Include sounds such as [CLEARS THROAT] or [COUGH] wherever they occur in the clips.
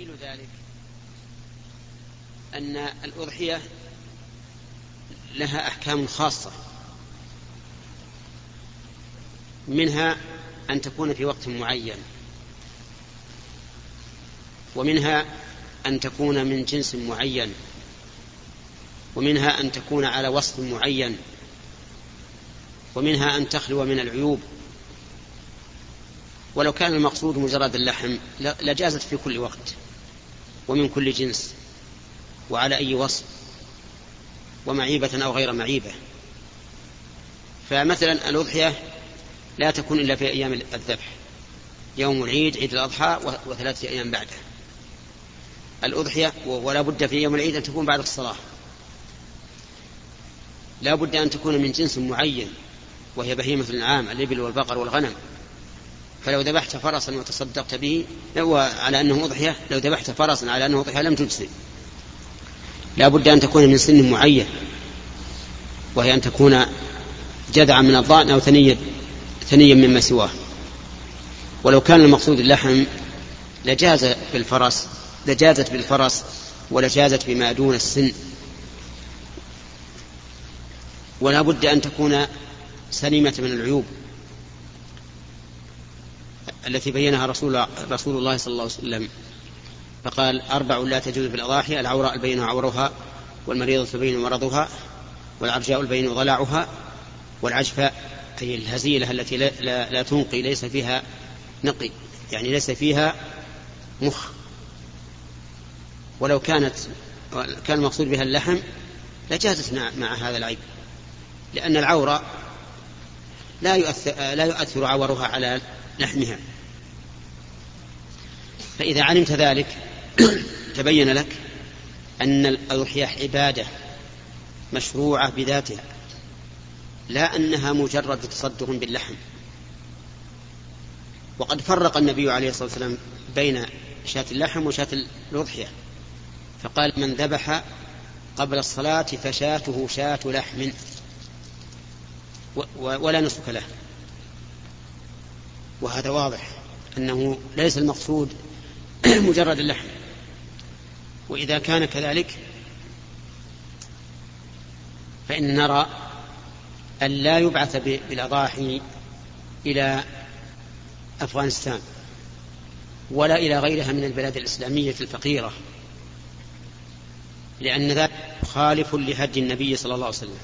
دليل ذلك؟ أن الأضحية لها أحكام خاصة منها أن تكون في وقت معين ومنها أن تكون من جنس معين ومنها أن تكون على وصف معين ومنها أن تخلو من العيوب. ولو كان المقصود مجرد اللحم لجازت في كل وقت. ومن كل جنس وعلى أي وصف ومعيبة أو غير معيبة. فمثلا الأضحية لا تكون إلا في أيام الذبح يوم العيد عيد الأضحى وثلاثة أيام بعده. الأضحية ولا بد في يوم العيد أن تكون بعد الصلاة. لا بد أن تكون من جنس معين وهي بهيمة الأنعام الإبل والبقر والغنم. فلو ذبحت فرسا وتصدقت به على أنه أضحية لو ذبحت فرسا على أنه أضحية لم تجزي لا بد أن تكون من سن معين وهي أن تكون جذعا من الضأن أو ثنيا ثنيا مما سواه. ولو كان المقصود اللحم لجاز بالفرس لجازت بالفرس ولجازت بما دون السن. ولا بد أن تكون سليمة من العيوب. التي بينها رسول, رسول الله صلى الله عليه وسلم. فقال أربع لا تجوز في الأضاحي العوراء البين عورها والمريضة البين مرضها والعرجاء البين ضلاعها والعجفاء أي الهزيلة التي لا, لا, لا تنقي ليس فيها نقي يعني ليس فيها مخ. ولو كانت كان المقصود بها اللحم لجازت مع هذا العيب. لأن العورة لا يؤثر, لا يؤثر عورها على لحمها. فإذا علمت ذلك تبين لك أن الأضحية عبادة مشروعة بذاتها لا أنها مجرد تصدق باللحم. وقد فرق النبي عليه الصلاة والسلام بين شاة اللحم وشاة الأضحية. فقال من ذبح قبل الصلاة فشاته شاة لحم. ولا نسك له. وهذا واضح أنه ليس المقصود [CLEARS THROAT] مجرد اللحم. وإذا كان كذلك فإن نرى أن لا يبعث بالأضاحي إلى أفغانستان ولا إلى غيرها من البلاد الإسلامية الفقيرة لأن ذلك مخالف لهدي النبي صلى الله عليه وسلم.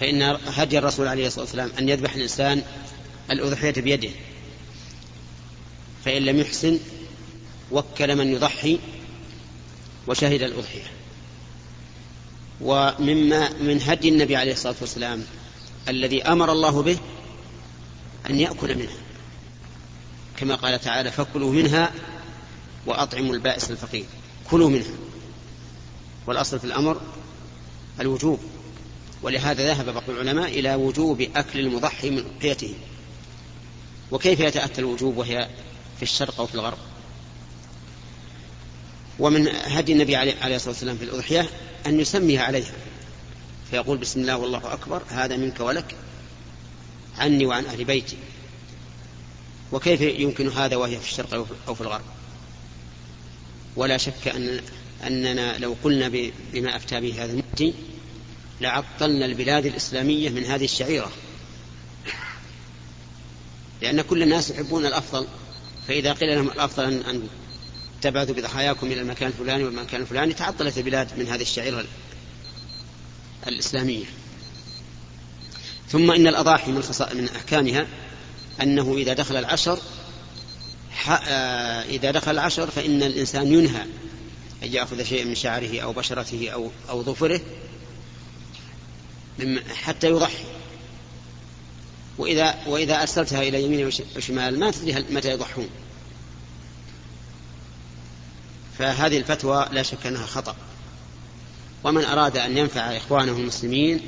فإن هدي الرسول عليه الصلاة والسلام أن يذبح الإنسان الأضحية بيده. فإن لم يحسن وكل من يضحي وشهد الأضحية. ومما من هدي النبي عليه الصلاة والسلام الذي أمر الله به أن يأكل منها كما قال تعالى فكلوا منها وأطعموا البائس الفقير كلوا منها. والأصل في الأمر الوجوب ولهذا ذهب بعض العلماء إلى وجوب أكل المضحي من أضحيته وكيف يتأتى الوجوب وهي في الشرق أو في الغرب. ومن هدي النبي عليه الصلاة والسلام في الأضحية أن يسميها عليها. فيقول بسم الله والله أكبر هذا منك ولك عني وعن أهل بيتي. وكيف يمكن هذا وهي في الشرق أو في الغرب؟ ولا شك أن أننا لو قلنا بما أفتى به هذا المفتي لعطلنا البلاد الإسلامية من هذه الشعيرة. لأن كل الناس يحبون الأفضل. فإذا قيل لهم الأفضل أن, أن تبعثوا بضحاياكم إلى المكان الفلاني والمكان الفلاني تعطلت البلاد من هذه الشعيرة الإسلامية. ثم إن الأضاحي من, من أحكامها أنه إذا دخل العشر آه، إذا دخل العشر فإن الإنسان ينهى أن يأخذ شيئا من شعره أو بشرته أو أو ظفره حتى يضحي. وإذا وإذا أرسلتها إلى يمين وشمال ما تدري متى يضحون. فهذه الفتوى لا شك أنها خطأ. ومن أراد أن ينفع إخوانه المسلمين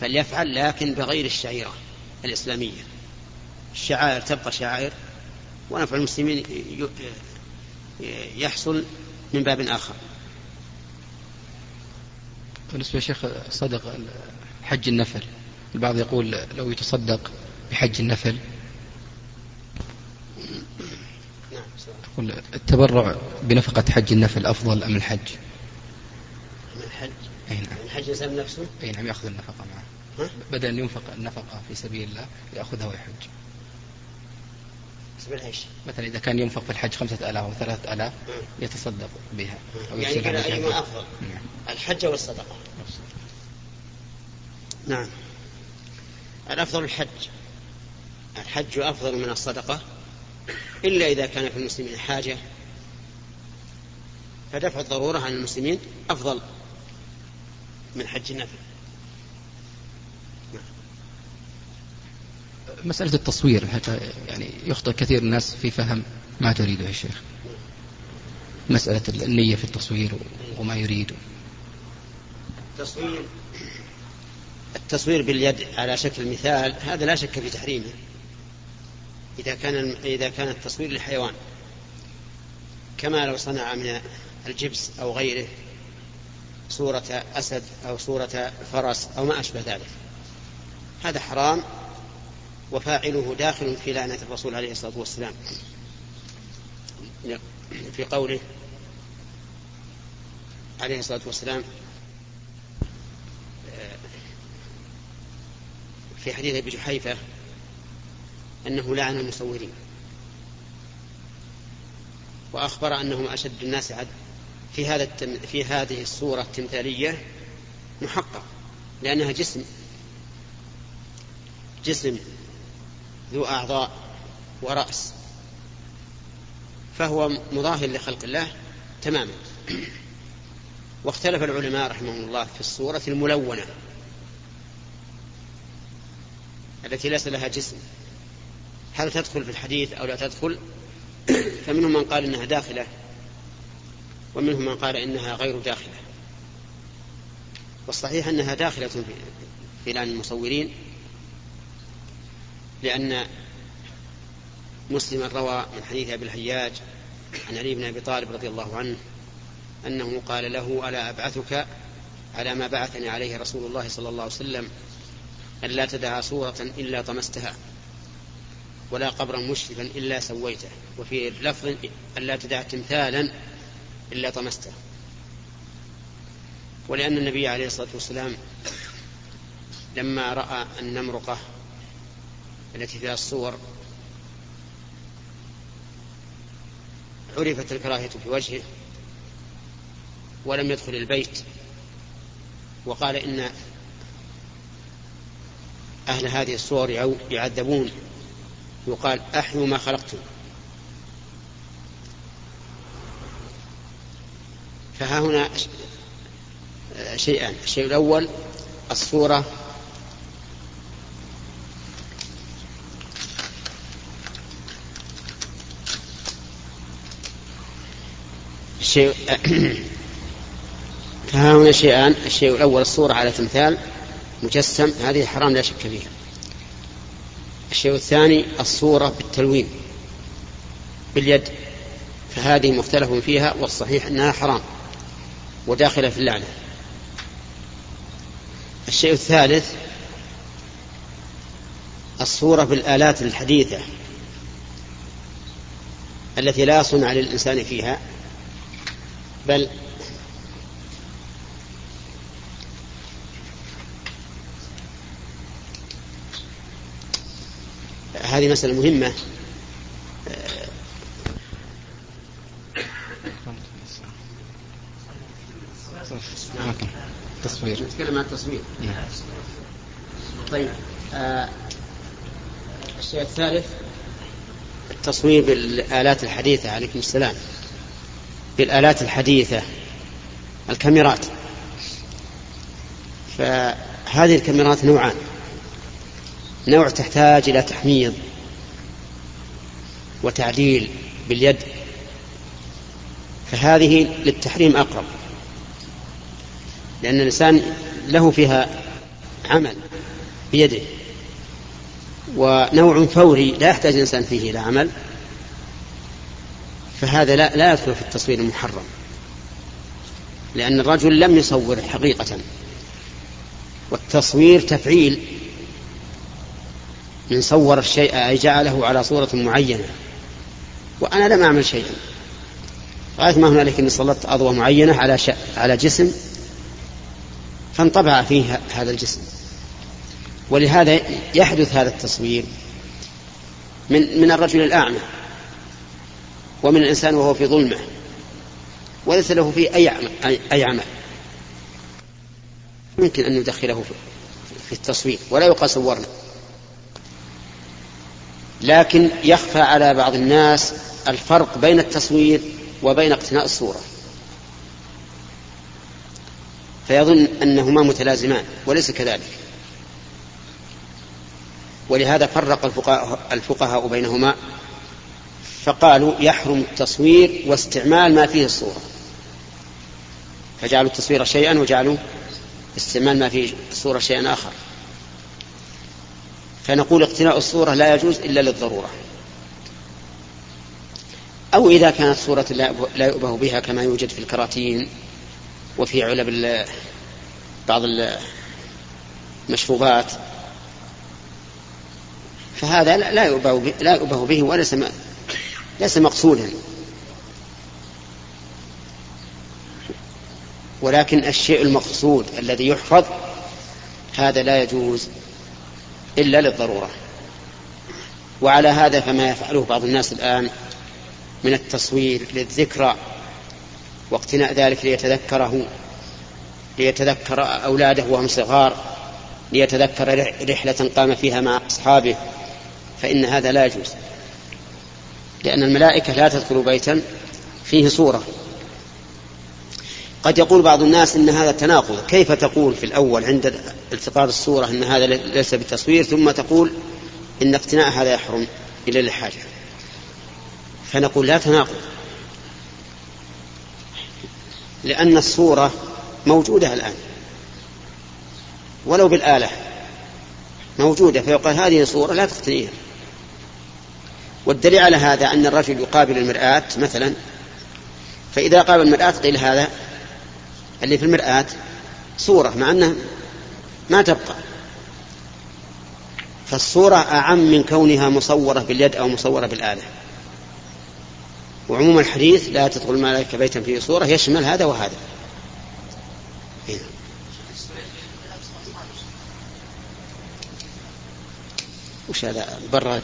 فليفعل لكن بغير الشعيرة الإسلامية. الشعائر تبقى شعائر ونفع المسلمين يحصل من باب آخر. بالنسبة يا شيخ صدق حج النفل. البعض يقول لو يتصدق بحج النفل. نعم أقول التبرع بنفقة حج النفل أفضل أم الحج؟ من الحج؟ أي نعم. الحج يسلم نفسه؟ أي نعم يأخذ النفقة معه. ها؟ بدل أن ينفق النفقة في سبيل الله يأخذها ويحج؟ مثلا إذا كان ينفق في الحج خمسة آلاف أو ثلاثة آلاف يتصدق بها أو يعني بجهة. أيهما أفضل. نعم. الحج والصدقة. نعم. الأفضل الحج. الحج أفضل من الصدقة إلا إذا كان في المسلمين حاجة. فدفع الضرورة عن المسلمين أفضل من حج النفل. مسألة التصوير حتى يعني يخطئ كثير الناس في فهم ما تريده يا شيخ؟ مسألة النية في التصوير وما يريد التصوير التصوير باليد على شكل مثال هذا لا شك في تحريمه. إذا كان إذا كان التصوير للحيوان كما لو صنع من الجبس أو غيره صورة أسد أو صورة فرس أو ما أشبه ذلك. هذا حرام وفاعله داخل في لعنة الرسول عليه الصلاة والسلام. في قوله عليه الصلاة والسلام في حديث أبي جحيفة أنه لعن المصورين. وأخبر أنهم أشد الناس عد في هذا التم... في هذه الصورة التمثالية محقق لأنها جسم. جسم ذو أعضاء ورأس. فهو مظاهر لخلق الله تماما. واختلف العلماء رحمهم الله في الصورة الملونة التي ليس لها جسم. هل تدخل في الحديث أو لا تدخل؟ فمنهم من قال إنها داخلة ومنهم من قال إنها غير داخلة. والصحيح أنها داخلة في لعن المصورين لأن مسلما روى من حديث أبي الحياج عن علي بن أبي طالب رضي الله عنه أنه قال له ألا أبعثك على ما بعثني عليه رسول الله صلى الله عليه وسلم ألا تدع صورة إلا طمستها؟ ولا قبرا مشرفا إلا سويته. وفي لفظ ألا تدع تمثالا إلا طمسته. ولأن النبي عليه الصلاة والسلام لما رأى النمرقة التي فيها الصور عرفت الكراهية في وجهه ولم يدخل البيت وقال إن أهل هذه الصور يعذبون. يقال أحيوا ما خلقتم. فها هنا شيئان. الشيء الأول الصورة. الشيء [COUGHS] فها هنا شيئان. الشيء الأول الصورة على تمثال مجسم. هذه حرام لا شك فيها. الشيء الثاني الصورة بالتلوين باليد فهذه مختلف فيها والصحيح أنها حرام وداخلة في اللعنة. الشيء الثالث الصورة بالآلات الحديثة التي لا صنع للإنسان فيها بل هذه مسألة مهمة. تصوير. نتكلم عن التصوير. طيب آه الشيء الثالث التصوير بالآلات الحديثة عليكم السلام. بالآلات الحديثة الكاميرات. فهذه الكاميرات نوعان. نوع تحتاج إلى تحميض وتعديل باليد فهذه للتحريم أقرب. لأن الإنسان له فيها عمل بيده ونوع فوري لا يحتاج الإنسان فيه إلى عمل فهذا لا, لا يدخل في التصوير المحرم. لأن الرجل لم يصور حقيقة والتصوير تفعيل من صور الشيء أي جعله على صورة معينة. وأنا لم أعمل شيئا. غاية ما هنالك أني سلطت أضوى معينة على. على جسم فانطبع فيه هذا الجسم. ولهذا يحدث هذا التصوير من من الرجل الأعمى ومن الإنسان وهو في ظلمة وليس له فيه أي عمل, أي عمل. يمكن أن ندخله في التصوير. ولا يبقى صورنا. لكن يخفى على بعض الناس الفرق بين التصوير وبين اقتناء الصورة. فيظن أنهما متلازمان وليس كذلك. ولهذا فرق الفقهاء, الفقهاء بينهما فقالوا يحرم التصوير واستعمال ما فيه الصورة. فجعلوا التصوير شيئا وجعلوا استعمال ما فيه الصورة شيئا آخر. فنقول اقتناء الصورة لا يجوز إلا للضرورة. أو إذا كانت صورة لا يؤبه بها كما يوجد في الكراتين وفي علب بعض المشروبات. فهذا لا يؤبه به, لا يؤبه به وليس ليس مقصودا. ولكن الشيء المقصود الذي يحفظ هذا لا يجوز. إلا للضرورة. وعلى هذا فما يفعله بعض الناس الآن من التصوير للذكرى واقتناء ذلك ليتذكره ليتذكر أولاده وهم صغار ليتذكر رحلة قام فيها مع أصحابه فإن هذا لا يجوز. لأن الملائكة لا تدخل بيتا فيه صورة. قد يقول بعض الناس إن هذا تناقض. كيف تقول في الأول عند التقاط الصورة إن هذا ليس بالتصوير ثم تقول إن اقتناء هذا يحرم إلى الحاجة فنقول لا تناقض. لأن الصورة موجودة الآن. ولو بالآلة موجودة فيقال هذه صورة لا تقتنيها. والدليل على هذا أن الرجل يقابل المرآة مثلا. فإذا قابل المرآة قيل هذا اللي في المرآة صورة مع أنها ما تبقى. فالصورة أعم من كونها مصورة باليد أو مصورة بالآلة. وعموم الحديث لا تدخل الملائكة بيتا فيه صورة يشمل هذا وهذا. هنا. وش هذا؟ برا.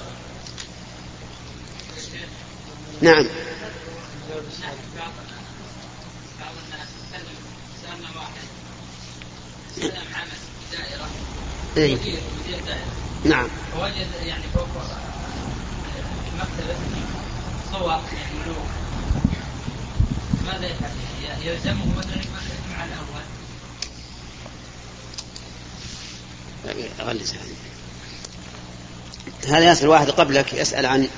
نعم. إيه؟ نعم فوجد يعني فوق مكتبه صور يعني ملوك ماذا يفعل؟ يلزمه مثلا مع الأول غلس هذا يسأل واحد قبلك يسأل عن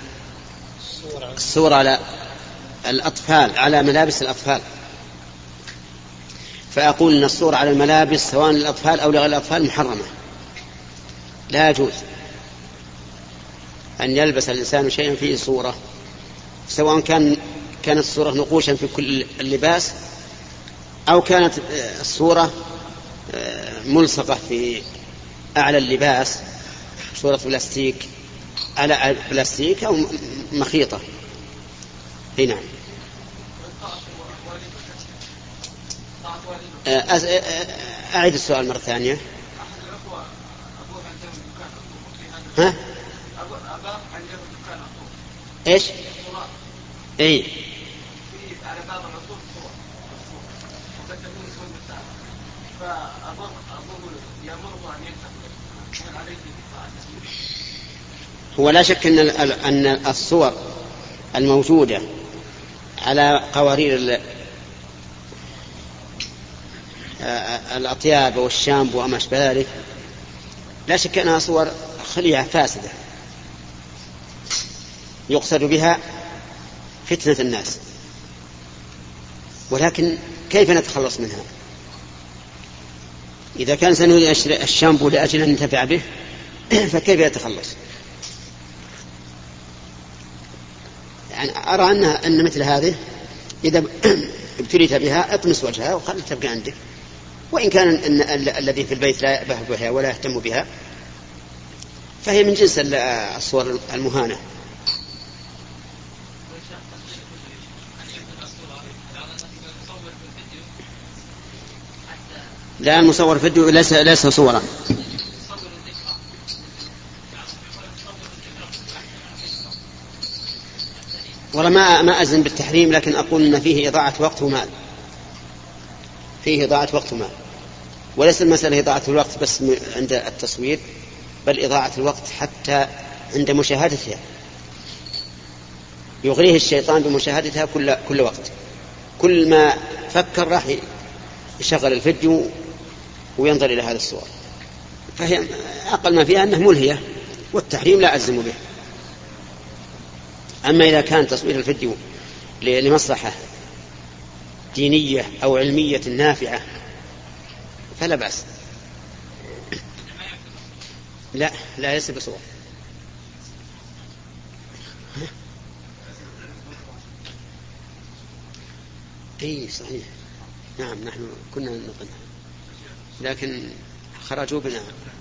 الصورة على الأطفال على ملابس الأطفال فأقول أن الصورة على الملابس سواء للأطفال أو لغير الأطفال محرمة. لا يجوز أن يلبس الإنسان شيئا فيه صورة سواء كان كانت الصورة نقوشا في كل اللباس أو كانت الصورة ملصقة في أعلى اللباس صورة بلاستيك على بلاستيك أو مخيطة. نعم أعيد السؤال مرة ثانية ها؟ إيش؟ إي هو لا شك إن أن الصور الموجودة على قوارير الأطياب والشامبو وما أشبه ذلك. لا شك أنها صور خليعه فاسدة يقصد بها فتنة الناس. ولكن كيف نتخلص منها؟ إذا كان سنريد الشامبو لاجل أن ننتفع به [CLEARS THROAT] فكيف يتخلص؟ يعني أرى أن أن مثل هذه إذا [CLEARS THROAT] ابتليت بها اطمس وجهها وخلها تبقى عندك. وإن كان إن الذي في البيت لا يأبه بها ولا يهتم بها فهي من جنس الصور المهانة. لا المصور فيديو ليس ليس صورا. والله ما ما أزن بالتحريم لكن أقول إن فيه إضاعة وقت ومال. فيه إضاعة وقت ومال وليس المسألة إضاعة الوقت بس عند التصوير بل إضاعة الوقت حتى عند مشاهدتها. يغريه الشيطان بمشاهدتها كل كل وقت. كل ما فكر راح يشغل الفيديو وينظر إلى هذه الصور. فهي أقل ما فيها أنه ملهية والتحريم لا ألزم به. أما إذا كان تصوير الفيديو لمصلحة دينية أو علمية نافعة فلا بأس. لا لا ليس بصور اي صحيح. نعم نحن كنا نقل لكن خرجوا بنا نعم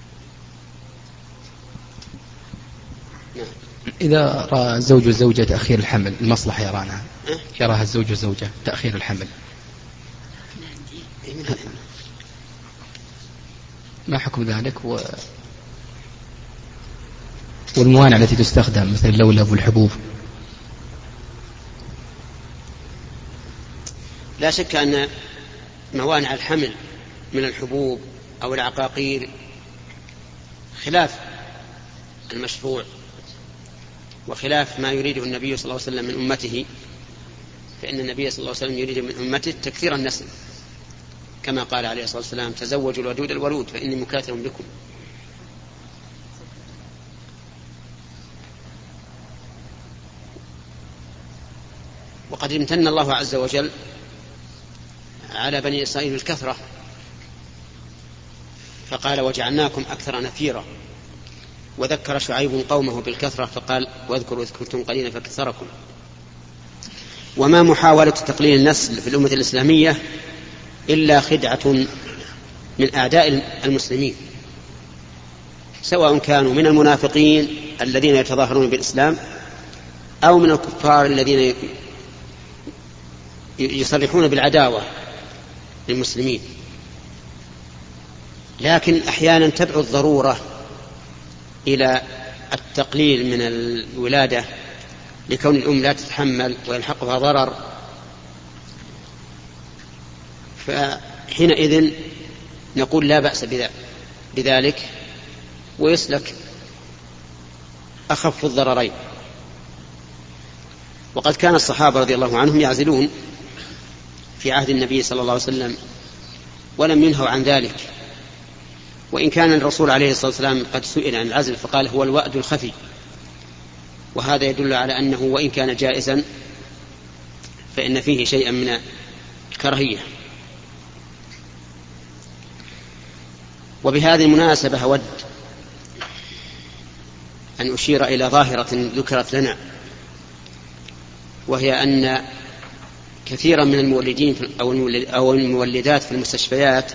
إذا رأى الزوج والزوجة تأخير الحمل المصلحة يرانا أه؟ يراها الزوج والزوجة تأخير الحمل. ما حكم ذلك؟ و... والموانع التي تستخدم مثل اللولب والحبوب. لا شك أن موانع الحمل من الحبوب أو العقاقير خلاف المشروع. وخلاف ما يريده النبي صلى الله عليه وسلم من أمته فإن النبي صلى الله عليه وسلم يريد من أمته تكثير النسل. كما قال عليه الصلاة والسلام تزوجوا الودود الولود فإني مكاثر بكم. وقد امتن الله عز وجل على بني إسرائيل الكثرة فقال وجعلناكم أكثر نفيرا. وذكر شعيب قومه بالكثرة فقال واذكروا إذ كنتم قليلا فكثركم. وما محاولة تقليل النسل في الأمة الإسلامية إلا خدعة من أعداء المسلمين سواء كانوا من المنافقين الذين يتظاهرون بالإسلام أو من الكفار الذين يصرحون بالعداوة للمسلمين. لكن أحيانا تدعو الضرورة إلى التقليل من الولادة لكون الأم لا تتحمل ويلحقها ضرر. فحينئذ نقول لا بأس بذلك ويسلك أخف الضررين. وقد كان الصحابة رضي الله عنهم يعزلون في عهد النبي صلى الله عليه وسلم ولم ينهوا عن ذلك. وإن كان الرسول عليه الصلاة والسلام قد سئل عن العزل فقال هو الوأد الخفي. وهذا يدل على أنه وإن كان جائزا فإن فيه شيئا من الكراهية. وبهذه المناسبة أود أن أشير إلى ظاهرة ذكرت لنا وهي أن كثيرا من المولدين أو المولدات في المستشفيات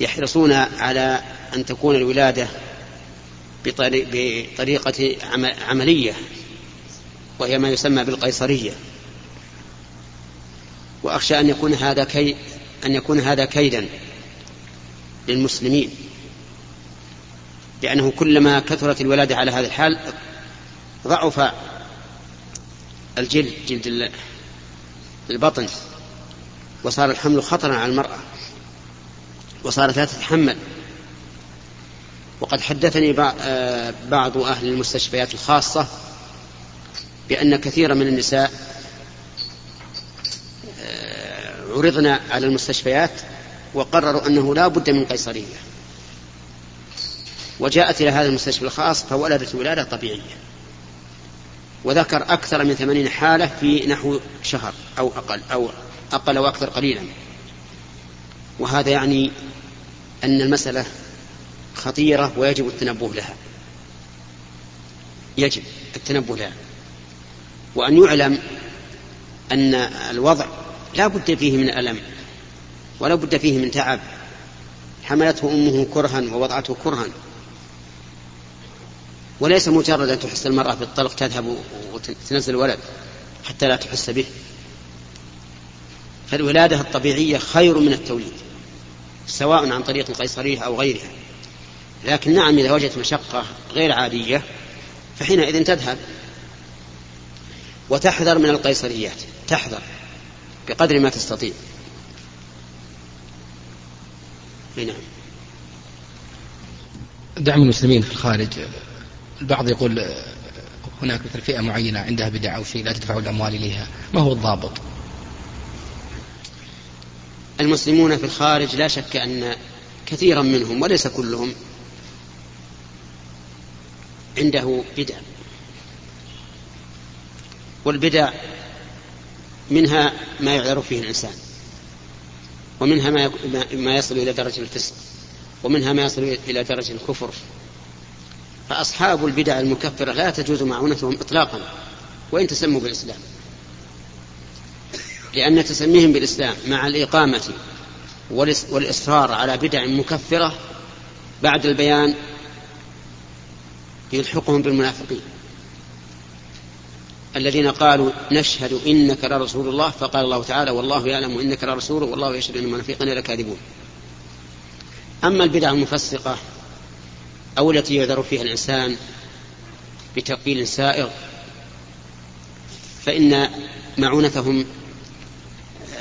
يحرصون على أن تكون الولادة بطريقة عملية وهي ما يسمى بالقيصرية. وأخشى أن يكون هذا كي أن يكون هذا كيدا للمسلمين لأنه كلما كثرت الولادة على هذا الحال ضعف الجلد جلد البطن وصار الحمل خطرا على المرأة. وصارت لا تتحمل. وقد حدثني آه، بعض أهل المستشفيات الخاصة بأن كثيرا من النساء آه، عرضنا على المستشفيات وقرروا أنه لا بد من قيصرية. وجاءت إلى هذا المستشفى الخاص فولدت ولادة طبيعية. وذكر أكثر من ثمانين حالة في نحو شهر أو أقل أو أقل أو أكثر قليلا. وهذا يعني أن المسألة خطيرة ويجب التنبه لها. يجب التنبه لها. وأن يعلم أن الوضع لا بد فيه من ألم ولا بد فيه من تعب. حملته أمه كرها ووضعته كرها. وليس مجرد أن تحس المرأة بالطلق تذهب وتنزل الولد حتى لا تحس به. فالولادة الطبيعية خير من التوليد. سواء عن طريق القيصرية أو غيرها. لكن نعم إذا وجدت مشقة غير عادية فحينئذ تذهب وتحذر من القيصريات. تحذر بقدر ما تستطيع. نعم. دعم المسلمين في الخارج. البعض يقول هناك مثل فئة معينة عندها بدع أو شيء لا تدفع الأموال إليها. ما هو الضابط؟ المسلمون في الخارج لا شك أن كثيرا منهم وليس كلهم عنده بدع. والبدع منها ما يعذر فيه الإنسان ومنها ما, ما يصل إلى درجة الفسق ومنها ما يصل إلى درجة الكفر. فأصحاب البدع المكفرة لا تجوز معونتهم إطلاقا وإن تسموا بالإسلام. لأن تسميهم بالإسلام مع الإقامة والإصرار على بدع مكفرة بعد البيان يلحقهم بالمنافقين. الذين قالوا نشهد إنك لرسول الله فقال الله تعالى والله يعلم إنك لرسول والله يشهد أن المنافقين لكاذبون. أما البدع المفسقة أو التي يعذر فيها الإنسان بتقبيل سائغ فإن معونتهم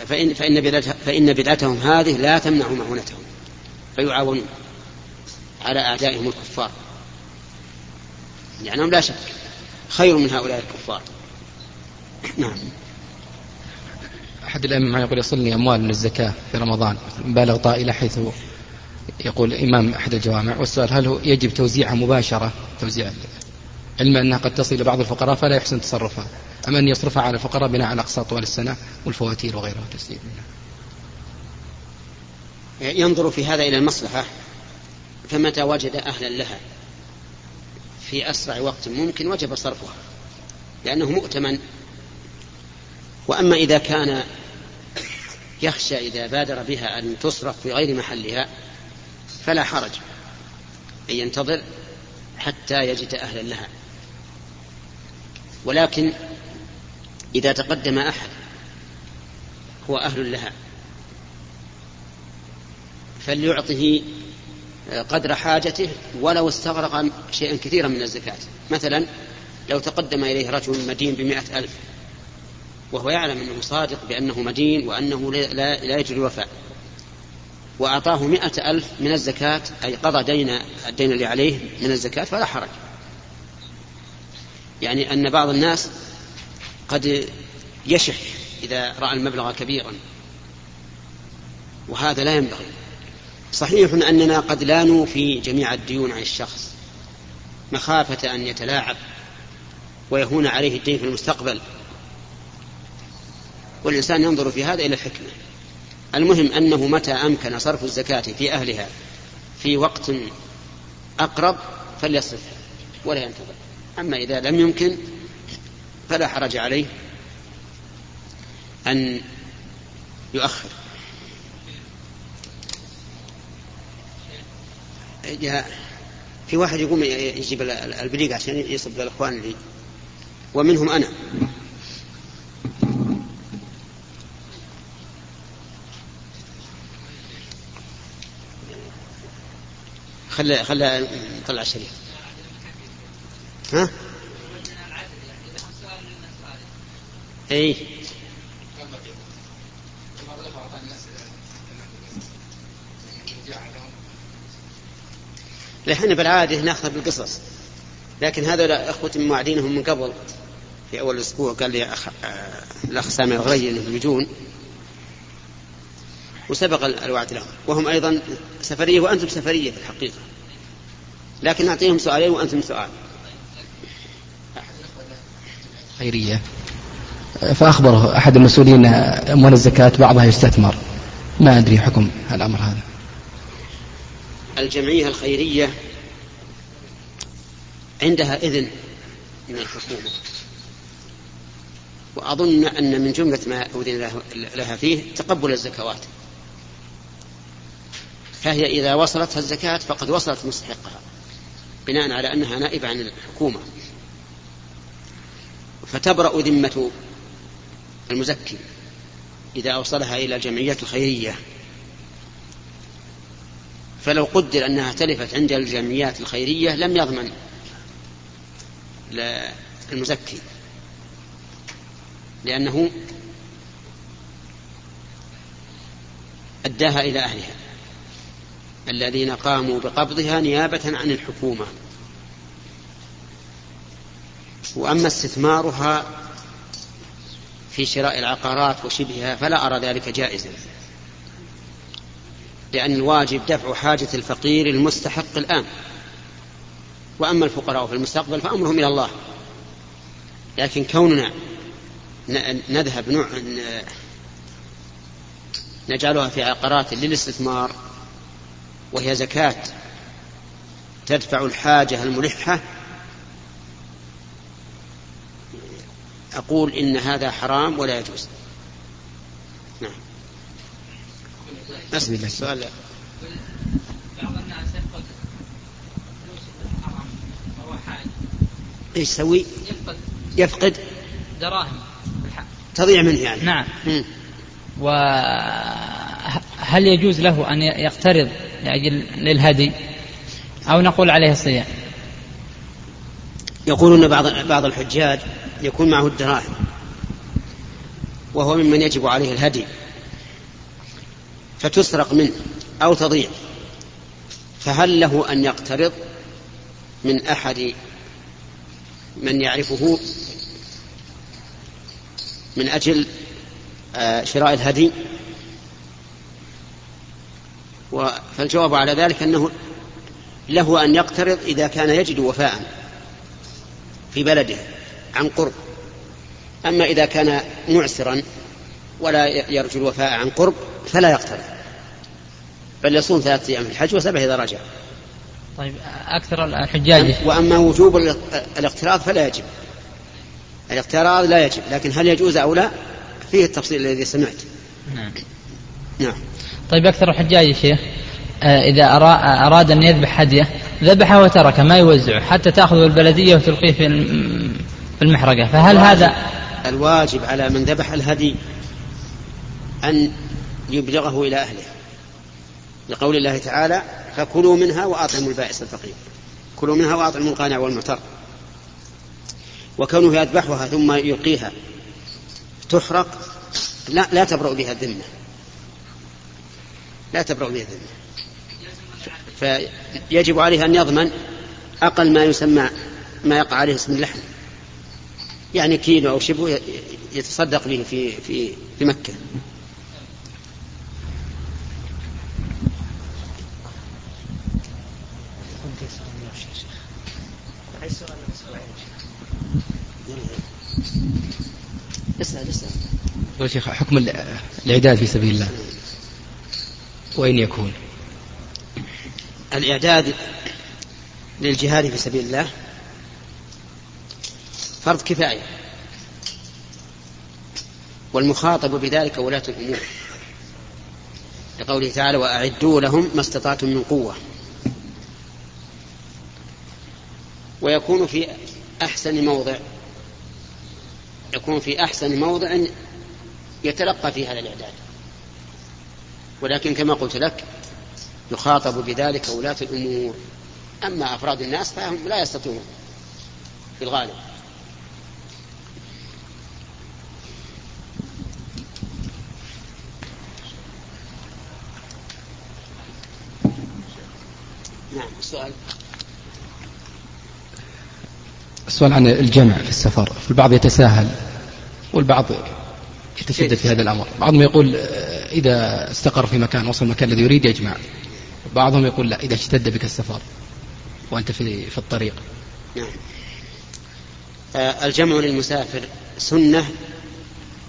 فإن فإن بدعتهم, فإن بدعتهم هذه لا تمنع معونتهم. فيعاونون على أعدائهم الكفار. لأنهم لا شك خير من هؤلاء الكفار. نعم. أحد الأئمة يقول يصلني أموال من الزكاة في رمضان مبالغ طائلة حيث يقول إمام أحد الجوامع. والسؤال هل هو يجب توزيعها مباشرة توزيع علما أنها قد تصل إلى بعض الفقراء فلا يحسن تصرفها؟ أم أن يصرفها على الفقراء بناء على أقساط طوال السنة والفواتير وغيرها تسديد ينظر في هذا إلى المصلحة فمتى وجد أهلا لها؟ في أسرع وقت ممكن وجب صرفها لأنه مؤتمن. وأما إذا كان يخشى إذا بادر بها أن تصرف في غير محلها فلا حرج أن ينتظر حتى يجد أهلا لها. ولكن إذا تقدم أحد هو أهل لها. فليعطه قدر حاجته ولو استغرق شيئا كثيرا من الزكاة. مثلا لو تقدم إليه رجل مدين بمئة ألف وهو يعلم أنه صادق بأنه مدين وأنه لا, يجري الوفاء وأعطاه مئة ألف من الزكاة أي قضى دين الدين اللي عليه من الزكاة فلا حرج. يعني أن بعض الناس قد يشح إذا رأى المبلغ كبيرا. وهذا لا ينبغي. صحيح أننا قد لا نوفي جميع الديون عن الشخص. مخافة أن يتلاعب ويهون عليه الدين في المستقبل. والإنسان ينظر في هذا إلى الحكمة. المهم أنه متى أمكن صرف الزكاة في أهلها في وقت أقرب فليصرفها ولا ينتظر. أما إذا لم يمكن فلا حرج عليه أن يؤخر. في واحد يقوم يجيب البريق عشان يصب للإخوان اللي ومنهم أنا. خلى خلى نطلع الشريف ها؟ اي إحنا بالعادة نأخذ بالقصص لكن هذا إخوتي موعدينهم من قبل في أول أسبوع قال لي أخ... آه، الأخ سامي الغري إنهم يجون وسبق الوعد لهم وهم أيضا سفرية وأنتم سفرية في الحقيقة لكن نعطيهم سؤالين وأنتم سؤال. خيرية. فأخبره أحد المسؤولين أموال الزكاة بعضها يستثمر. ما أدري حكم الأمر هذا. الجمعية الخيرية عندها إذن من الحكومة وأظن أن من جملة ما أذن لها فيه تقبل الزكوات. فهي إذا وصلتها الزكاة فقد وصلت مستحقها بناء على أنها نائبة عن الحكومة. فتبرأ ذمة المزكي إذا أوصلها إلى الجمعية الخيرية. فلو قدر أنها تلفت عند الجمعيات الخيرية لم يضمن المزكي لأنه أداها إلى أهلها. الذين قاموا بقبضها نيابة عن الحكومة. وأما استثمارها في شراء العقارات وشبهها فلا أرى ذلك جائزا. لأن الواجب دفع حاجة الفقير المستحق الآن. وأما الفقراء في المستقبل فأمرهم إلى الله. لكن كوننا نذهب نجعلها في عقارات للاستثمار وهي زكاة تدفع الحاجة الملحة أقول إن هذا حرام ولا يجوز. نعم. بسم الله السؤال بعض الناس يفقد حرام وهو حاج إيش يسوي؟ يفقد يفقد دراهم. تضيع منه يعني. نعم. وهل يجوز له أن يقترض لأجل للهدي؟ أو نقول عليه الصيام. يقولون بعض بعض الحجاج يكون معه الدراهم. وهو ممن يجب عليه الهدي. فتسرق منه أو تضيع. فهل له أن يقترض من أحد من يعرفه؟ من أجل آه، شراء الهدي؟ فالجواب على ذلك أنه له أن يقترض إذا كان يجد وفاء في بلده. عن قرب. أما إذا كان معسرا ولا يرجو الوفاء عن قرب فلا يقترض بل يصوم ثلاثة أيام في الحج وسبع إذا رجع. طيب أكثر الحجاج. وأما وجوب الاقتراض فلا يجب. الاقتراض لا يجب لكن هل يجوز أو لا؟ فيه التفصيل الذي سمعت. نعم. نعم. طيب أكثر الحجاج يا شيخ آه، إذا أراد أن يذبح هديه ذبحه وتركه ما يوزعه؟ حتى تأخذه البلدية وتلقيه في في المحرقة. فهل هذا الواجب على من ذبح الهدي أن يبلغه إلى أهله. لقول الله تعالى فكلوا منها وأطعموا البائس الفقير. كلوا منها وأطعموا القانع والمعتر. وكونه يذبحها ثم يلقيها تحرق لا لا تبرأ بها الذمة. لا تبرأ بها الذمة. فيجب عليه أن يضمن أقل ما يسمى ما يقع عليه اسم اللحم. يعني كيلو أو شبه يتصدق به في في في مكة. اسأل اسأل. شيخ حكم الإعداد في سبيل الله. وين يكون؟ الإعداد للجهاد في سبيل الله فرض كفاية. والمخاطب بذلك ولاة الأمور. لقوله تعالى وأعدوا لهم ما استطعتم من قوة. ويكون في أحسن موضع. يكون في أحسن موضع يتلقى فيه هذا الإعداد. ولكن كما قلت لك يخاطب بذلك ولاة الأمور. أما أفراد الناس فهم لا يستطيعون في الغالب. نعم السؤال السؤال عن الجمع في السفر. البعض يتساهل والبعض يتشدد في هذا الأمر. بعضهم يقول آه، إذا استقر في مكان وصل المكان الذي يريد يجمع. بعضهم يقول لا إذا اشتد بك السفر وأنت في, في الطريق. نعم. آه، الجمع للمسافر سنة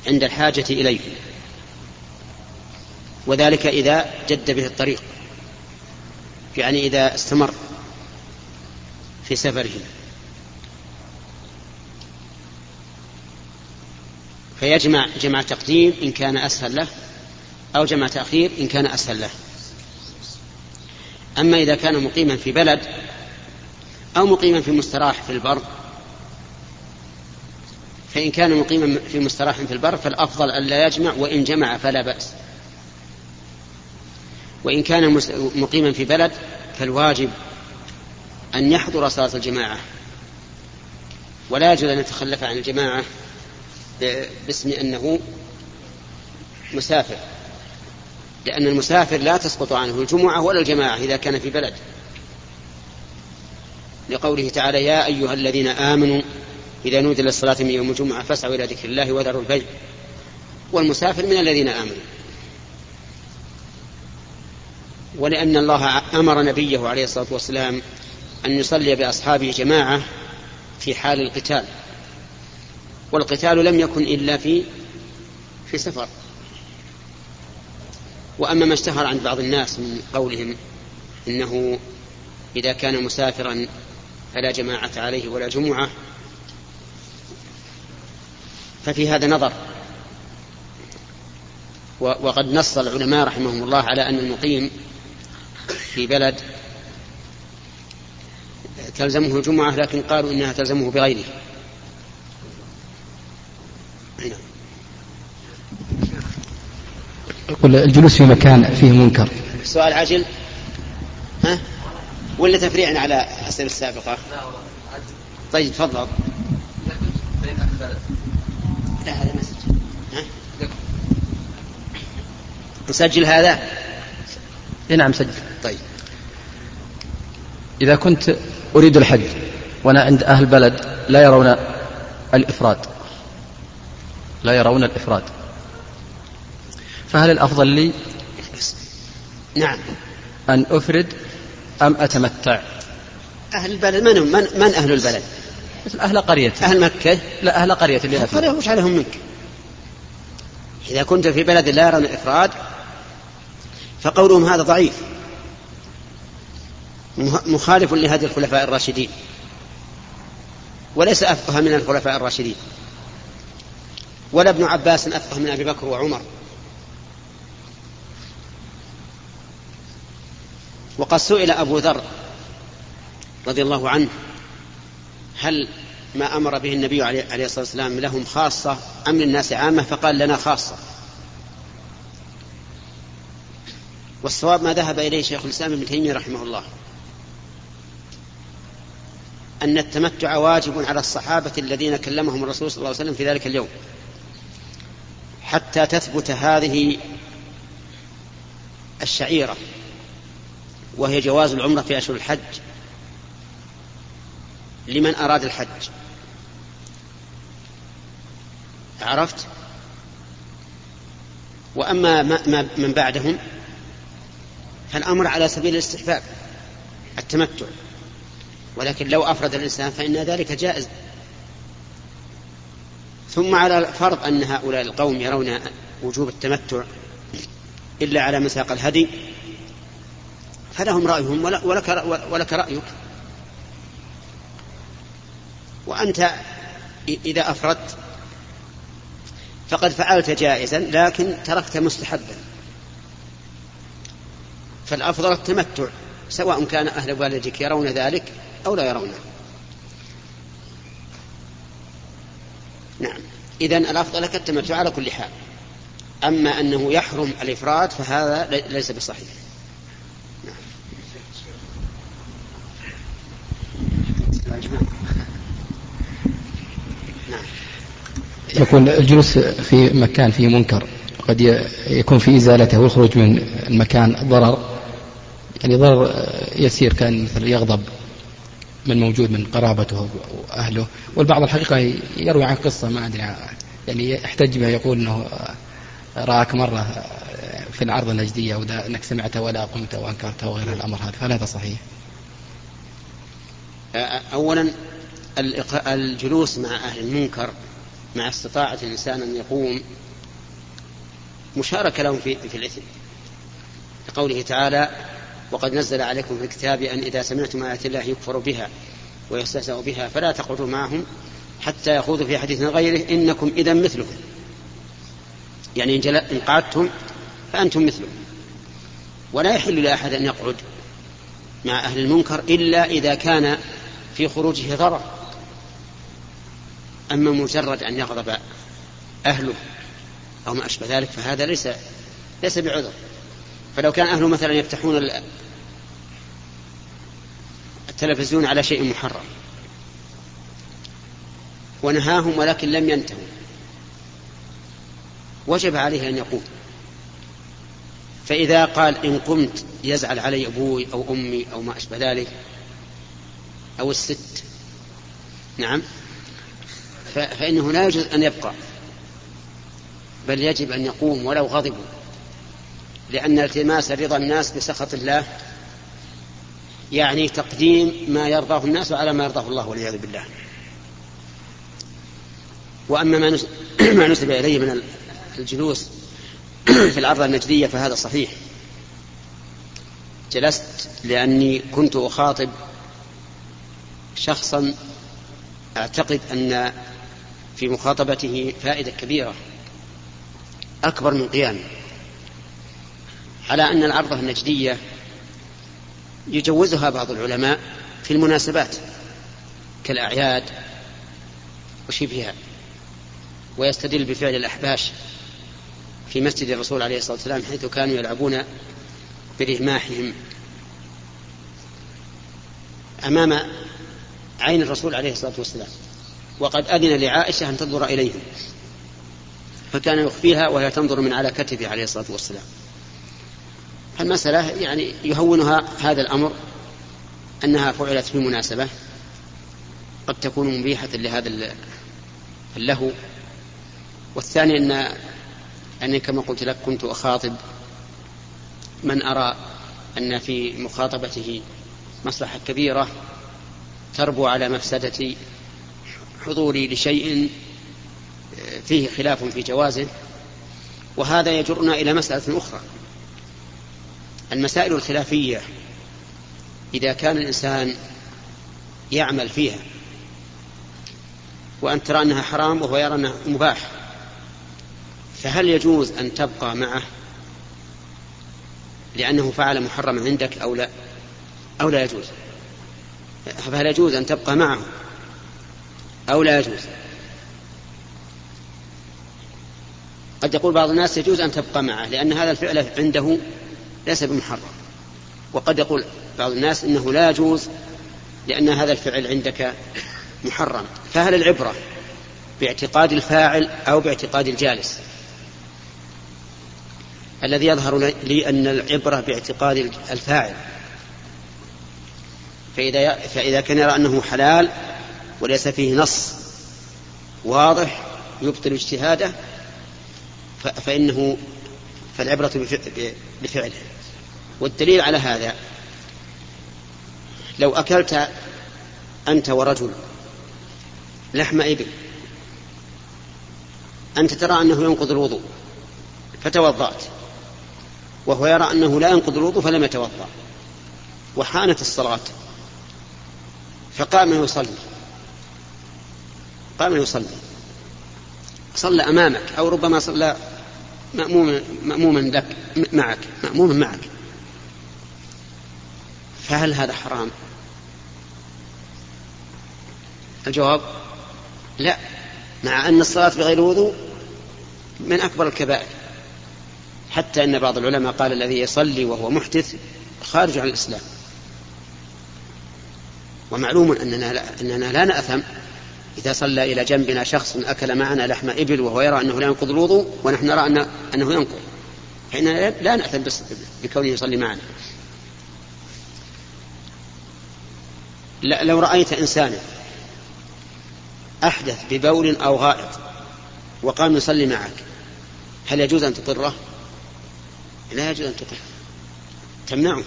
عند الحاجة إليه وذلك إذا جد به الطريق. يعني إذا استمر في سفره فيجمع جمع تقديم إن كان أسهل له أو جمع تأخير إن كان أسهل له. أما إذا كان مقيما في بلد أو مقيما في مستراح في البر فإن كان مقيما في مستراح في البر فالأفضل أن لا يجمع وإن جمع فلا بأس. وإن كان مقيما في بلد فالواجب أن يحضر صلاة الجماعة. ولا يجوز أن يتخلف عن الجماعة باسم أنه مسافر لأن المسافر لا تسقط عنه الجمعة ولا الجماعة إذا كان في بلد. لقوله تعالى يا أيها الذين آمنوا إذا نودي للصلاة من يوم الجمعة فاسعوا إلى ذكر الله وذروا البيع. والمسافر من الذين آمنوا. ولأن الله أمر نبيه عليه الصلاة والسلام أن يصلي بأصحابه جماعة في حال القتال. والقتال لم يكن إلا في في سفر. وأما ما اشتهر عند بعض الناس من قولهم إنه إذا كان مسافرا فلا جماعة عليه ولا جمعة ففي هذا نظر. وقد نص العلماء رحمهم الله على أن المقيم في بلد تلزمه الجمعة لكن قالوا إنها تلزمه بغيره. يقول الجلوس في مكان فيه منكر. سؤال عاجل ها؟ ولا تفريعا على الأسئلة السابقة؟ طيب تفضل. لا هذا مسجد ها؟ نسجل هذا؟ نعم سجل طيب. إذا كنت أريد الحج وأنا عند أهل بلد لا يرون الإفراد. لا يرون الإفراد. فهل الأفضل لي نعم. أن أفرد أم أتمتع؟ أهل البلد من من, من أهل البلد؟ مثل أهل قرية. أهل مكة؟ لا أهل قرية اللي فلا وش عليهم منك؟ إذا كنت في بلد لا يرون الإفراد فقولهم هذا ضعيف. مخالف لهدي الخلفاء الراشدين. وليس أفقه من الخلفاء الراشدين. ولا ابن عباس أفقه من أبي بكر وعمر. وقد سئل أبو ذر رضي الله عنه هل ما أمر به النبي عليه الصلاة والسلام لهم خاصة أم للناس عامة؟ فقال لنا خاصة. والصواب ما ذهب إليه شيخ الإسلام ابن تيمية رحمه الله. أن التمتع واجب على الصحابة الذين كلمهم الرسول صلى الله عليه وسلم في ذلك اليوم. حتى تثبت هذه الشعيرة وهي جواز العمرة في أشهر الحج لمن أراد الحج. عرفت؟ وأما ما من بعدهم فالأمر على سبيل الاستحباب التمتع. ولكن لو أفرد الإنسان فإن ذلك جائز. ثم على فرض أن هؤلاء القوم يرون وجوب التمتع إلا على مساق الهدي فلهم رأيهم ولك, ولك رأيك. وأنت إذا أفردت فقد فعلت جائزا لكن تركت مستحبا. فالأفضل التمتع سواء كان أهل بلدك يرون ذلك أو لا يرونه. نعم. إذا الأفضل لك التمتع على كل حال. أما أنه يحرم الإفراد فهذا ليس بصحيح. نعم. نعم. يكون الجلوس في مكان فيه منكر قد يكون في إزالته والخروج من المكان ضرر. يعني ضرر يسير كان مثل يغضب من موجود من قرابته وأهله والبعض الحقيقة يروي عن قصة ما أدري يعني يحتج بها يقول أنه رآك مرة في العرض النجدية وأنك سمعته ولا قمت وأنكرته وغير الأمر هذا فهل هذا صحيح؟ أولا الجلوس مع أهل المنكر مع استطاعة الإنسان أن يقوم مشاركة لهم في, في الإثم لقوله تعالى وقد نزل عليكم في الكتاب أن إذا سمعتم آيات الله يكفر بها ويستهزأ بها فلا تقعدوا معهم حتى يخوضوا في حديث غيره. إنكم إذا مثلهم يعني إن قعدتم فأنتم مثلهم ولا يحل لأحد أن يقعد مع أهل المنكر إلا إذا كان في خروجه ضرر. أما مجرد أن يغضب أهله أو ما أشبه ذلك فهذا ليس ليس بعذر. فلو كان أهله مثلا يفتحون التلفزيون على شيء محرم. ونهاهم ولكن لم ينتهوا. وجب عليه أن يقوم فإذا قال إن قمت يزعل علي أبوي أو أمي أو ما أشبه ذلك أو الست. نعم. فإنه لا يجوز أن يبقى. بل يجب أن يقوم ولو غضبوا. لأن التماس رضا الناس بسخط الله يعني تقديم ما يرضاه الناس على ما يرضاه الله والعياذ بالله. وأما ما [CLEARS THROAT] نسب إليه من الجلوس [CLEARS THROAT] في الأرض النجدية فهذا صحيح. جلست لأني كنت أخاطب شخصا أعتقد أن في مخاطبته فائدة كبيرة أكبر من قيامه على أن العرضة النجدية يجوزها بعض العلماء في المناسبات كالأعياد وشبهها ويستدل بفعل الأحباش في مسجد الرسول عليه الصلاة والسلام حيث كانوا يلعبون برماحهم. أمام عين الرسول عليه الصلاة والسلام وقد أذن لعائشة أن تنظر إليهم فكان يخفيها وهي تنظر من على كتفه عليه الصلاة والسلام. المسألة يعني يهونها هذا الأمر أنها فعلت في مناسبة قد تكون مبيحة لهذا اللهو. والثاني أن أني كما قلت لك كنت أخاطب من أرى أن في مخاطبته مصلحة كبيرة تربو على مفسدة حضوري لشيء فيه خلاف في جوازه. وهذا يجرنا إلى مسألة أخرى. المسائل الخلافية إذا كان الإنسان يعمل فيها وأن ترى أنها حرام وهو يرى أنها مباح فهل يجوز أن تبقى معه لأنه فعل محرما عندك أو لا؟ أو لا يجوز؟ فهل يجوز أن تبقى معه أو لا يجوز؟ قد يقول بعض الناس يجوز أن تبقى معه لأن هذا الفعل عنده ليس بمحرم. وقد يقول بعض الناس إنه لا يجوز لأن هذا الفعل عندك محرم. فهل العبرة باعتقاد الفاعل أو باعتقاد الجالس؟ الذي يظهر لي أن العبرة باعتقاد الفاعل. فإذا, فإذا كان يرى أنه حلال وليس فيه نص واضح يبطل اجتهاده فإنه فالعبرة بفعله. والدليل على هذا لو أكلت أنت ورجل لحم إبل أنت ترى أنه ينقض الوضوء فتوضأت. وهو يرى أنه لا ينقض الوضوء فلم يتوضأ. وحانت الصلاة. فقام يصلي. قام يصلي. صلى أمامك أو ربما صلى مأموما مأموما لك معك مأموما معك. فهل هذا حرام؟ الجواب لا مع أن الصلاة بغير وضوء من أكبر الكبائر. حتى أن بعض العلماء قال الذي يصلي وهو محدث خارج عن الإسلام. ومعلوم أننا لا, أننا لا نأثم إذا صلى إلى جنبنا شخص أكل معنا لحم إبل وهو يرى أنه لا ينقض الوضوء ونحن نرى أنه, أنه ينقض. فإننا لا نأثم بكونه يصلي معنا. لو رأيت إنسانا أحدث ببول أو غائط وقام يصلي معك هل يجوز أن تقره؟ لا يجوز أن تقره تمنعه.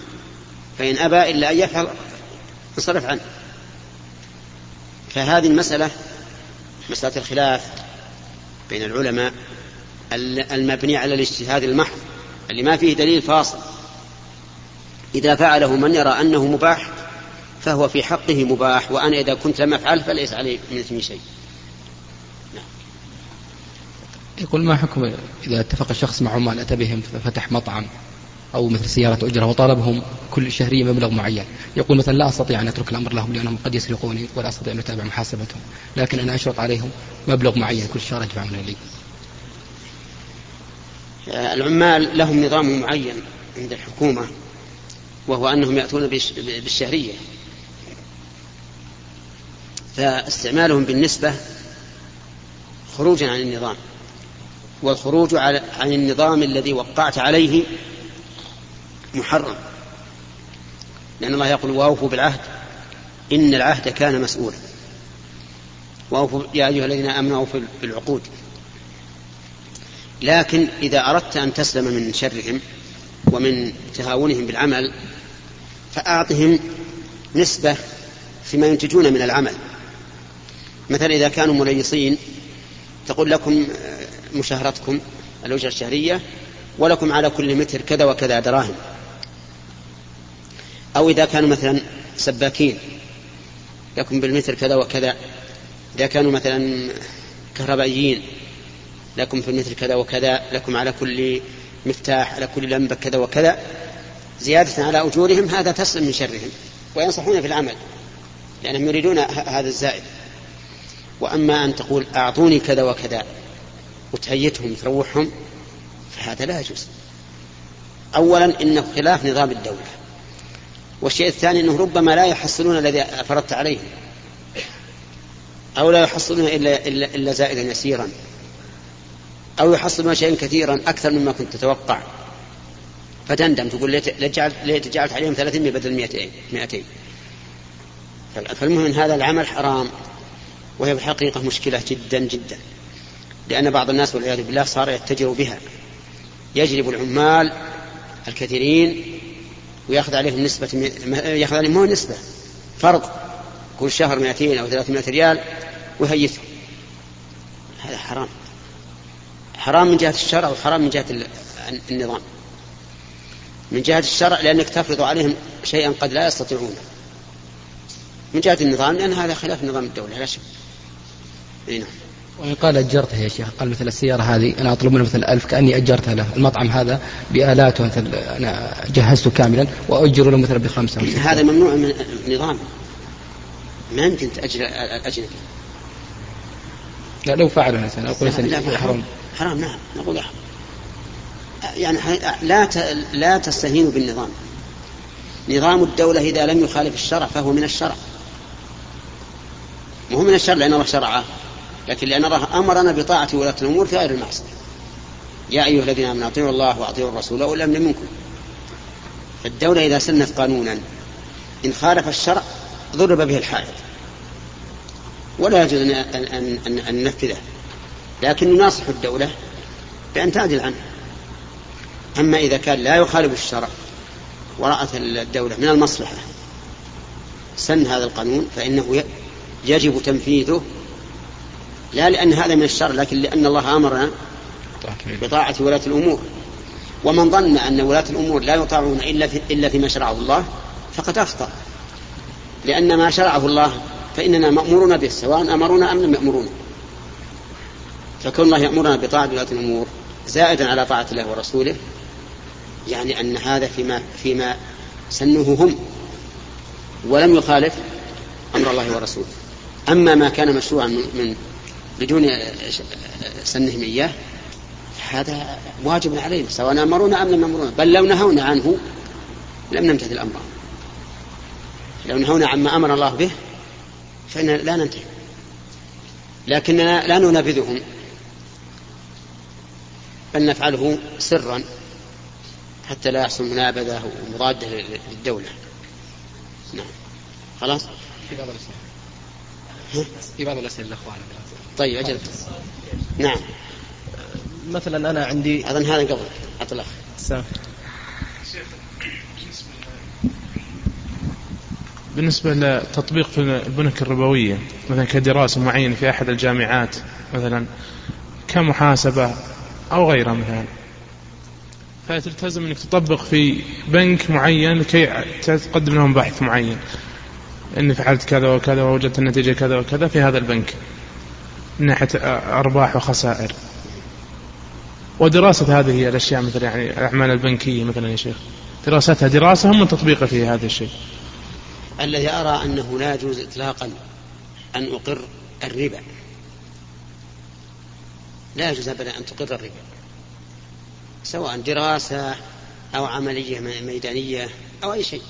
فإن أبى إلا أن يفعل انصرف عنه. فهذه المسألة مسألة الخلاف بين العلماء المبني على الاجتهاد المحض اللي ما فيه دليل فاصل إذا فعله من يرى أنه مباح فهو في حقه مباح وأنا إذا كنت لم أفعل فليس علي من إثمي شيء. يقول ما حكم إذا اتفق الشخص مع عمال أتى بهم ففتح مطعم أو مثل سيارة أجرة وطالبهم كل شهرية مبلغ معين. يقول مثلا لا أستطيع أن أترك الأمر لهم لأنهم قد يسرقوني ولا أستطيع أن أتابع محاسبتهم. لكن أنا أشرط عليهم مبلغ معين. كل شهر يدفعونه لي. العمال لهم نظام معين عند الحكومة وهو أنهم يأتون بالشهرية. فاستعمالهم بالنسبة خروجا عن النظام والخروج عن النظام الذي وقعت عليه محرم. لأن الله يقول وأوفوا بالعهد. إن العهد كان مسؤولا. وأوفوا يا أيها الذين آمنوا أوفوا بالعقود. لكن إذا أردت أن تسلم من شرهم ومن تهاونهم بالعمل فأعطهم نسبة فيما ينتجون من العمل. مثلا إذا كانوا مليصين تقول لكم مشاهرتكم الأجرة الشهرية ولكم على كل متر كذا وكذا دراهم. أو إذا كانوا مثلا سباكين لكم بالمتر كذا وكذا. إذا كانوا مثلا كهربائيين لكم في المتر كذا وكذا لكم على كل مفتاح على كل لمبة كذا وكذا. زيادة على أجورهم هذا تسلم من شرهم وينصحون في العمل لأنهم يريدون هذا الزائد. وأما أن تقول أعطوني كذا وكذا وتهيتهم تروحهم فهذا لا يجوز. أولا إنه خلاف نظام الدولة. والشيء الثاني أنه ربما لا يحصلون الذي فرضت عليهم. أو لا يحصلون إلا, إلا, إلا زائدا يسيرا. أو يحصلون شيئا كثيرا أكثر مما كنت تتوقع. فتندم تقول ليت جعلت عليهم 300 بدل 200 فالمهم ان هذا العمل حرام وهي الحقيقة مشكلة جدا جدا. لأن بعض الناس والعياذ بالله صار يتجر بها. يجلب العمال الكثيرين ويأخذ عليهم نسبة يأخذ عليهم مو نسبة فرض كل شهر 200 أو 300 ريال ويهيثهم هذا حرام. حرام من جهة الشرع وحرام من جهة النظام. من جهة الشرع لأنك تفرض عليهم شيئا قد لا يستطيعونه من جهة النظام لأن هذا خلاف نظام الدولة لا شك. نعم. وإن قال أجرتها يا شيخ قال مثل السيارة هذه أنا أطلب منه مثل ألف كأني أجرتها له المطعم هذا بآلاته مثل أنا جهزته كاملا وأجر له مثلا بخمسة هذا ممنوع من النظام ما يمكن تأجر الأجنبي. لا لو فعلوا مثلا أقول لا حرام. حرام. نعم نقول حرام. يعني لا لا تستهينوا بالنظام. نظام الدولة إذا لم يخالف الشرع فهو من الشرع. مو من الشرع لأن الله شرعه. لكن لأن الله أمرنا بطاعة ولاة الأمور في غير المعصية يا أيها الذين آمنوا أطيعوا الله وأطيعوا الرسول وأولي الأمر منكم. فالدولة إذا سنت قانونا إن خالف الشرع ضرب به الحائط. ولا يجوز أن, أن, أن, أن ننفذه لكن نناصح الدولة بأن تعدل عنه. أما إذا كان لا يخالف الشرع ورأت الدولة من المصلحة سن هذا القانون فإنه يجب تنفيذه لا لأن هذا من الشر لكن لأن الله أمرنا بطاعة ولاة الأمور. ومن ظن أن ولاة الأمور لا يطاعون إلا في إلا فيما شرعه الله فقد أخطأ. لأن ما شرعه الله فإننا مأمورون به سواء أمرونا أم لم يأمرونا. فكون الله يأمرنا بطاعة ولاة الأمور زائدا على طاعة الله ورسوله يعني أن هذا فيما فيما سنه هم ولم يخالف أمر الله ورسوله. أما ما كان مشروعا من بدون سنهم إياه هذا واجب علينا سواء أمرونا أم لم يأمرونا بل لو نهونا عنه لم نمتثل أمره. لو نهونا عما أمر الله به فإننا لا ننتهي. لكننا لا ننابذهم بل نفعله سرا حتى لا يحصل منابذة ومضادة للدولة. نعم. خلاص؟ في بعض الأسئلة. في بعض الأسئلة الأخوان طيب أجل. نعم. مثلا أنا عندي أظن هذا قبل. عطى الأخ بالنسبة لتطبيق في البنك الربوية مثلا كدراسة معينة في أحد الجامعات مثلا كمحاسبة أو غيرها مثلا فتلتزم أنك تطبق في بنك معين لكي تقدم لهم بحث معين. أني فعلت كذا وكذا ووجدت النتيجة كذا وكذا في هذا البنك. من ناحية أرباح وخسائر. ودراسة هذه الأشياء مثل يعني الأعمال البنكية مثلا يا شيخ. دراستها دراسة هم تطبيقها في هذا الشيء. الذي أرى أنه لا يجوز إطلاقا أن أقر الربا. لا يجوز أبدا أن تقر الربا. سواء دراسة أو عملية ميدانية أو أي شيء.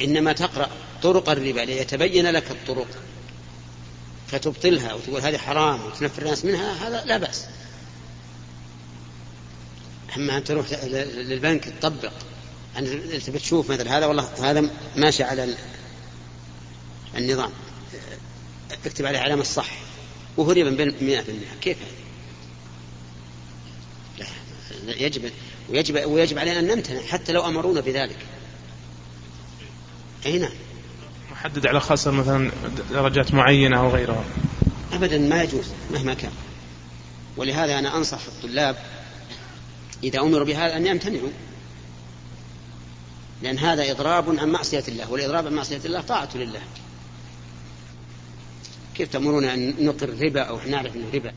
إنما تقرأ طرق الربا ليتبين لك الطرق. فتبطلها وتقول هذه حرام وتنفر الناس منها هذا لا بأس أما أن تروح للبنك تطبق أن تبي تشوف مثل هذا والله هذا ماشي على النظام اكتب عليه علامة الصح وهو ربا 100% كيف هذا؟ لا يجب ويجب ويجب علينا أن نمتنع حتى لو أمرونا بذلك. أي نعم. محدد على خاصة مثلا درجات معينة أو غيرها؟ أبدا ما يجوز مهما كان. ولهذا أنا أنصح الطلاب إذا أمروا بهذا أن يمتنعوا. لأن هذا إضراب عن معصية الله والإضراب عن معصية الله طاعة لله. كيف تأمرون أن نقر ربا أو نعرف أنه ربا